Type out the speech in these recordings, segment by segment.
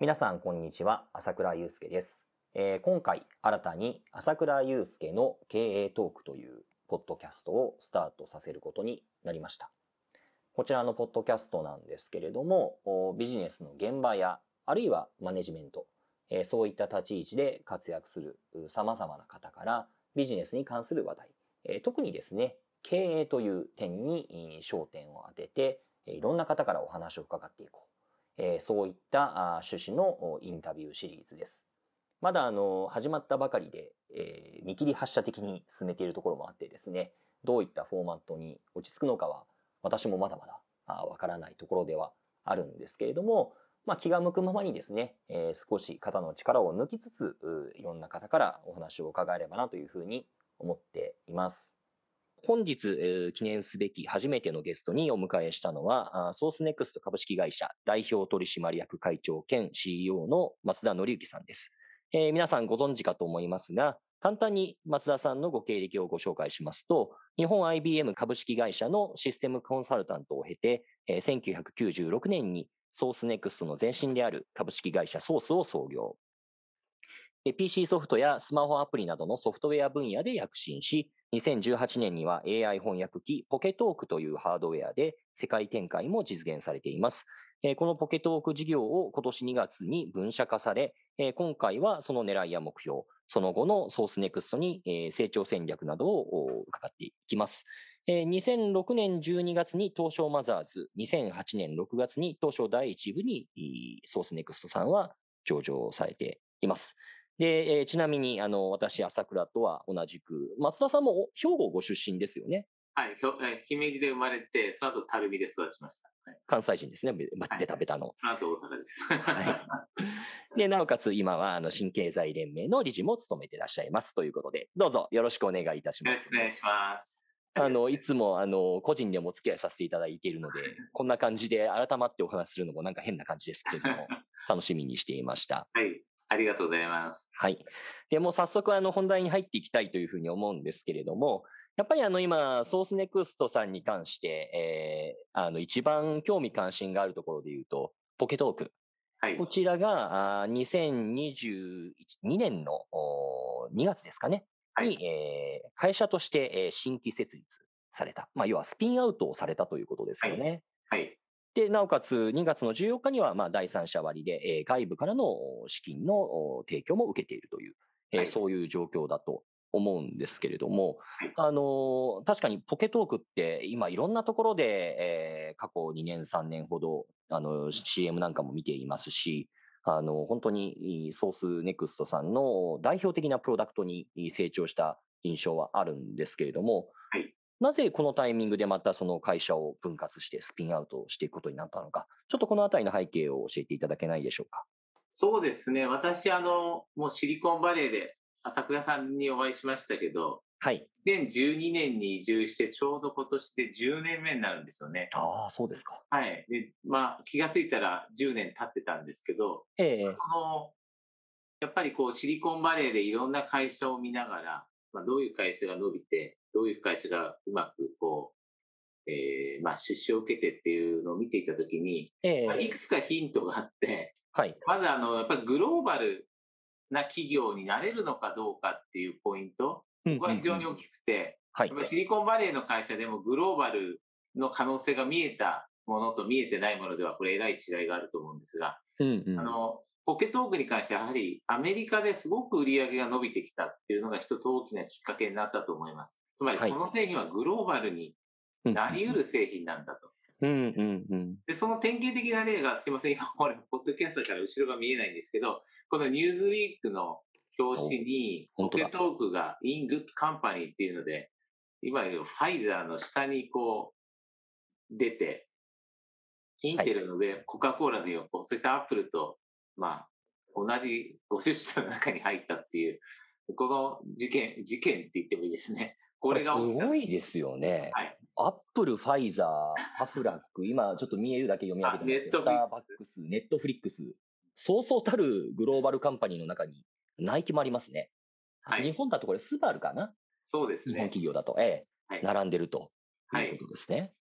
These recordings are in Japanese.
皆さん、こんにちは。朝倉祐介です。えー今回、新たに朝倉祐介の経営トークというポッドキャストをスタートさせることになりました。こちらのポッドキャストなんですけれども、ビジネスの現場や、あるいはマネジメント、えーそういった立ち位置で活躍する様々な方からビジネスに関する話題、えー特にですね、経営という点に焦点を当てて、いろんな方からお話を伺っていこう。えーそういったあ趣旨のインタビューシリーズです。まだあの始まったばかりで、え見切り発車的に進めているところもあってですね、どういったフォーマットに落ち着くのかは私もまだまだわからないところではあるんですけれども、まあ、気が向くままにですね、え少し肩の力を抜きつつ、いろんな方からお話を伺えればなというふうに思っています。本日、記念すべき初めてのゲストにお迎えしたのは、ソースネクスト株式会社代表取締役会長兼 CEO の増田則之さんです。えー皆さんご存知かと思いますが、簡単に増田さんのご経歴をご紹介しますと、日本 IBM 株式会社のシステムコンサルタントを経て、え1996年にソースネクストの前身である株式会社ソースを創業。PC ソフトやスマホアプリなどのソフトウェア分野で躍進し、2018年には AI 翻訳機ポケトークというハードウェアで世界展開も実現されています。このポケトーク事業を今年2月に分社化され、今回はその狙いや目標、その後のソースネクストに成長戦略などを伺っていきます。2006年12月に東証マザーズ、2008年6月に東証第一部にソースネクストさんは上場されています。で、えーちなみに、あの、私、朝倉とは同じく、松田さんもお兵庫ご出身ですよね？はい、姫路で生まれて、その後垂水で育ちました。はい、関西人ですね。ベタベタの。その後大阪です。はい。で、なおかつ今は、あの、新経済連盟の理事も務めていらっしゃいますということで、どうぞよろしくお願いいたしますよろしくお。願いします。あの、いつも、あの、個人でもお付き合いさせていただいているので、こんな感じで改まってお話しするのもなんか変な感じですけれども、楽しみにしていました。はい、ありがとうございます。はい。で、もう早速、あの、本題に入っていきたいというふうに思うんですけれども、やっぱりあの、今、ソースネクストさんに関して、えー、あの、一番興味関心があるところで言うと、ポケトーク。はいこ、ちらが、あー2022年のおー2月ですかね。はいに、えー会社として、えー新規設立された。まあ、要はスピンアウトをされたということですよね。はい、で、なおかつ2月の14日には、まあ、第三者割で、えー外部からのお資金のお提供も受けているという、えーはい。そういう状況だと思うんですけれども、はい。あのー確かにポケトークって今いろんなところで、えー過去2年3年ほど、あの、CM なんかも見ていますし、あの、本当にソースネクストさんの代表的なプロダクトに成長した印象はあるんですけれども、はいなぜこのタイミングでまたその会社を分割してスピンアウトしていくことになったのか、ちょっとこのあたりの背景を教えていただけないでしょうか。そうですね。私、あの、もうシリコンバレーで朝倉さんにお会いしましたけど、はい。2012年に移住して、ちょうど今年で10年目になるんですよね。ああ、そうですか。はい。で、まあ、気がついたら10年経ってたんですけど、ええその、やっぱりこう、シリコンバレーでいろんな会社を見ながら、まあ、どういう会社が伸びて、どういう会社がうまくこう、えーまあ、出資を受けてっていうのを見ていたときに、えまあいえくつかヒントがあって、はい。まずあの、やっぱりグローバルな企業になれるのかどうかっていうポイント、ここは非常に大きくて、はい。シリコンバレーの会社でもグローバルの可能性が見えたものと見えてないものでは、これえらい違いがあると思うんですが、うんうん。あの、ポケトークに関してはやはりアメリカですごく売り上げが伸びてきたっていうのが一つ大きなきっかけになったと思います。つまりはいこの製品はグローバルになり得る製品なんだと。うんうんうん。で、その典型的な例が、すいません、今これ、ポッドキャストから後ろが見えないんですけど、このニューズウィークの表紙に、ポケトークが In Good Company っていうので、いわゆるファイザーの下にこう、出て、インテルの上、コカ・コーラの横、そしてアップルと、まあ、同じ50社の中に入ったっていう、この事件、事件って言ってもいいですね。こ これが起きたごいですよね。はい。アップル、ファイザー、アフラック、今ちょっと見えるだけ読み上げてますけど、スターバックス、ネットフリックス、そうそうたるグローバルカンパニーの中に、ナイキもありますね。はい日本だとこれ、スバルかな？そうですね。日本企業だと、ええ、はい並んでるとはいいうことですね。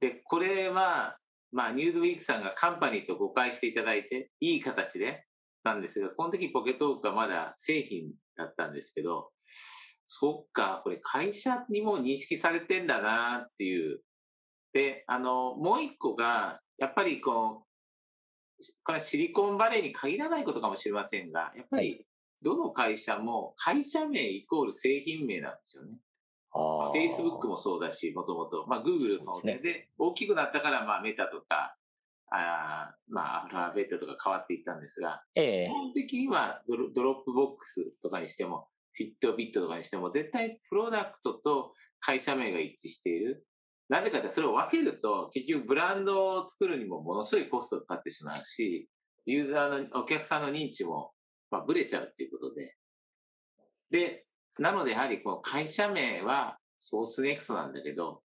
で、これは、まあ、ニューズウィークさんがカンパニーと誤解していただいて、いい形でなんですが、この時ポケトークはまだ製品だったんですけど、そっか、これ会社にも認識されてんだなっていう。で、あの、もう一個が、やっぱりこう、これシリコンバレーに限らないことかもしれませんが、やっぱりどの会社も会社名イコール製品名なんですよね。Facebook もそうだし、もともと。まあ、Google もね。そうですで、大きくなったから、まあ、メタとか、あーまあ、アルファベットとか変わっていったんですが、ええ基本的にはドロドロップボックスとかにしても、フィットビットとかにしても、絶対プロダクトと会社名が一致している。なぜかってそれを分けると、結局ブランドを作るにもものすごいコストがかかってしまうし、ユーザーの、お客さんの認知も、まあ、ブレちゃうっていうことで。で、なのでやはりこの会社名はソースネクストなんだけど、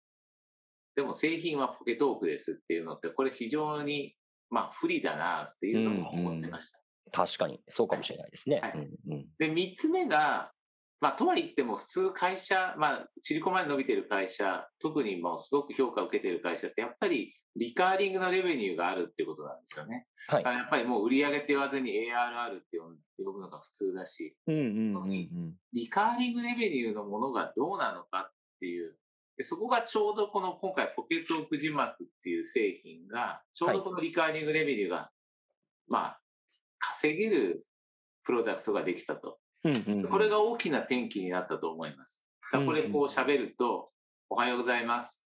でも製品はポケトークですっていうのって、これ非常に、まあ不利だなっていうのも思ってました。確かに、そうかもしれないですね。はいうんうんで、三つ目が、まあ、とは言っても普通会社、まあ、シリコンまで伸びてる会社、特にもうすごく評価を受けてる会社って、やっぱりリカーリングのレベニューがあるっていうことなんですよね。はい。やっぱりもう売り上げって言わずに ARR って呼ぶのが普通だし、うんうんうんうん。 recurring revenue のものがどうなのかっていう、でそこがちょうどこの今回ポケットオーク字幕っていう製品が、ちょうどこの recurring revenue が、まあ、稼げるプロダクトができたと。うんうんうんこれが大きな転機になったと思います。だからこれこう喋ると、おはようございます。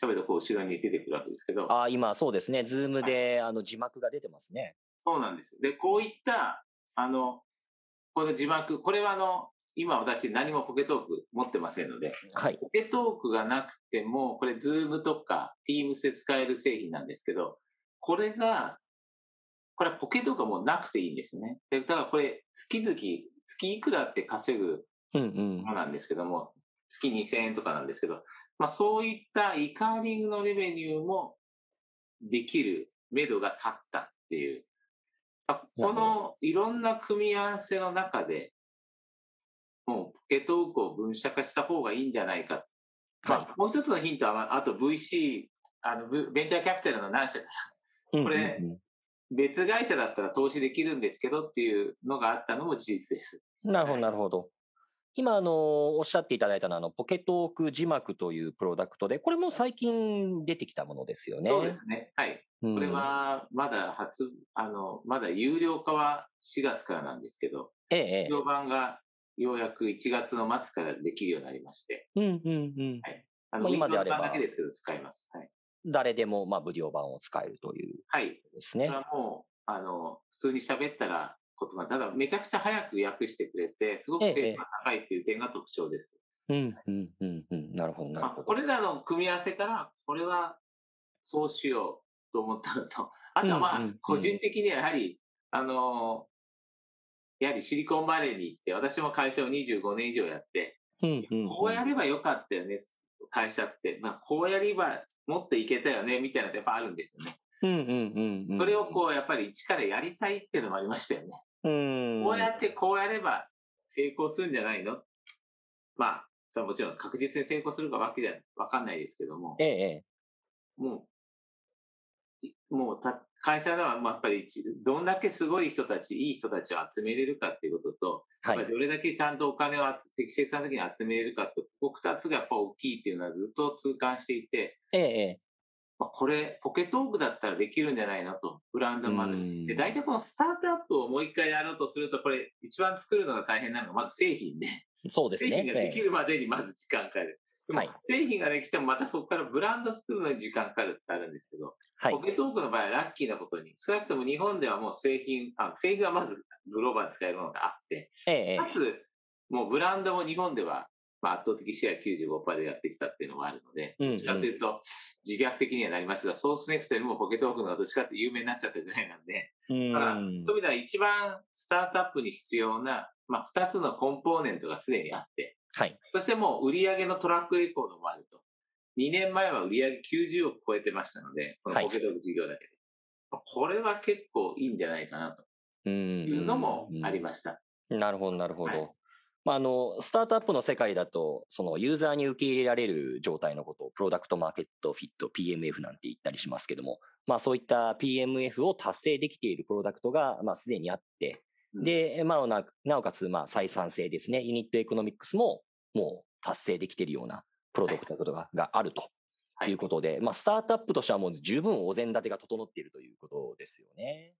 喋るとこう後ろに出てくるわけですけど、ああ、今そうですね。 Zoom で、あの字幕が出てますね。そうなんです。で、こういった、あの、この字幕、これはあの、今私何もポケトーク持ってませんので、はい。ポケトークがなくても、これ、 Zoom とか、Teams で使える製品なんですけど、これが、これはポケトークはもうなくていいんですね。でただこれ、月々、月いくらって稼ぐうんうんも。のなんですけども、月2000円とかなんですけど、まあそういった recurring の revenue もできる目処が立ったっていう。あこのいろんな組み合わせの中で、もうポケトークを分社化した方がいいんじゃないか。まはあ、もう一つのヒントは、まああと VC、あの、ブベンチャーキャピタルの何社かい。これうんうん別会社だったら投資できるんですけどっていうのがあったのも事実です。うんなるほど、なるほど。今、あの、おっしゃっていただいたのは、あの、ポケトーク字幕というプロダクトで、これも最近出てきたものですよね。そうですね。はい。うんこれは、まだ初、あの、まだ有料化は4月からなんですけど、ええ、ええ有料版がようやく1月の末からできるようになりまして、うんうんうん。あの、まあ今であればだけですけど使えます。はい。誰でも、まあ、無料版を使えるというはい。ですねもう、あの、普通に喋ったら言葉、ただめちゃくちゃ早く訳してくれて、すごく精度が高いっていう点が特徴です。うんうんうんうん。なるほど、なるまあ、ほど。これらの組み合わせから、これはそうしようと思ったのと、あとはまあ個人的にはやはり、あの、やはりシリコンバレーに行って、私も会社を25年以上やって、こうやればよかったよね、会社って。まあ、こうやればもっといけたよね、みたいなのやっぱあるんですよね。うんうんうんうん。それをこう、やっぱり一からやりたいっていうのもありましたよね。うん。こうやってこうやれば成功するんじゃないの？まあ、それはもちろん確実に成功するかわけじゃわかんないですけどもえ、え、ええ。もう、いもうた会社ではまあやっぱり一どんだけすごい人たち、いい人たちを集めれるかっていうことと、はいやっぱり。どれだけちゃんとお金を集適切な時に集めれるかって、ここ二つがやっぱ大きいっていうのはずっと痛感していて、ええ、ええ。まあ、これ、ポケトークだったらできるんじゃないのと、ブランドもあるうんし。で、大体このスタートアップをもう一回やろうとすると、これ、一番作るのが大変なのが、まず製品で、そうですね。製品ができええるまでにまず時間かかる。でもはい製品ができてもまたそこからブランド作るのに時間かかるってあるんですけど、はいポ。ケトークの場合はラッキーなことに、少なくとも日本ではもう製品、あ製品はまずグローバルに使えるものがあって、ええ、ええか。つ、もうブランドも日本では、まあ、圧倒的シェア95%でやってきたっていうのもあるので、どっちかというと、自虐的にはなりますが、ソースネクストよりもポケトークの方がどっちかって有名になっちゃってるぐらいなんで、うんだから、そういう意味では一番スタートアップに必要な、まあ、2つのコンポーネントがすでにあって、はい。そしてもう売上のトラックレコードもあると。2年前は売上90億超えてましたので、このポケトーク事業だけで。これは結構いいんじゃないかなとうん。いうのもありまました。なるほど、なるほど。はいまあ、あの、スタートアップの世界だと、そのユーザーに受け入れられる状態のことを、プロダクトマーケットフィット、PMF なんて言ったりしますけども、まあそういった PMF を達成できているプロダクトが、まあすでにあって、で、まあななおかつ、まあ採算性ですね、ユニットエコノミックスももう達成できているようなプロダクトが,、があるとはい。いうことで、まあスタートアップとしてはもう十分お膳立てが整っているということですよね。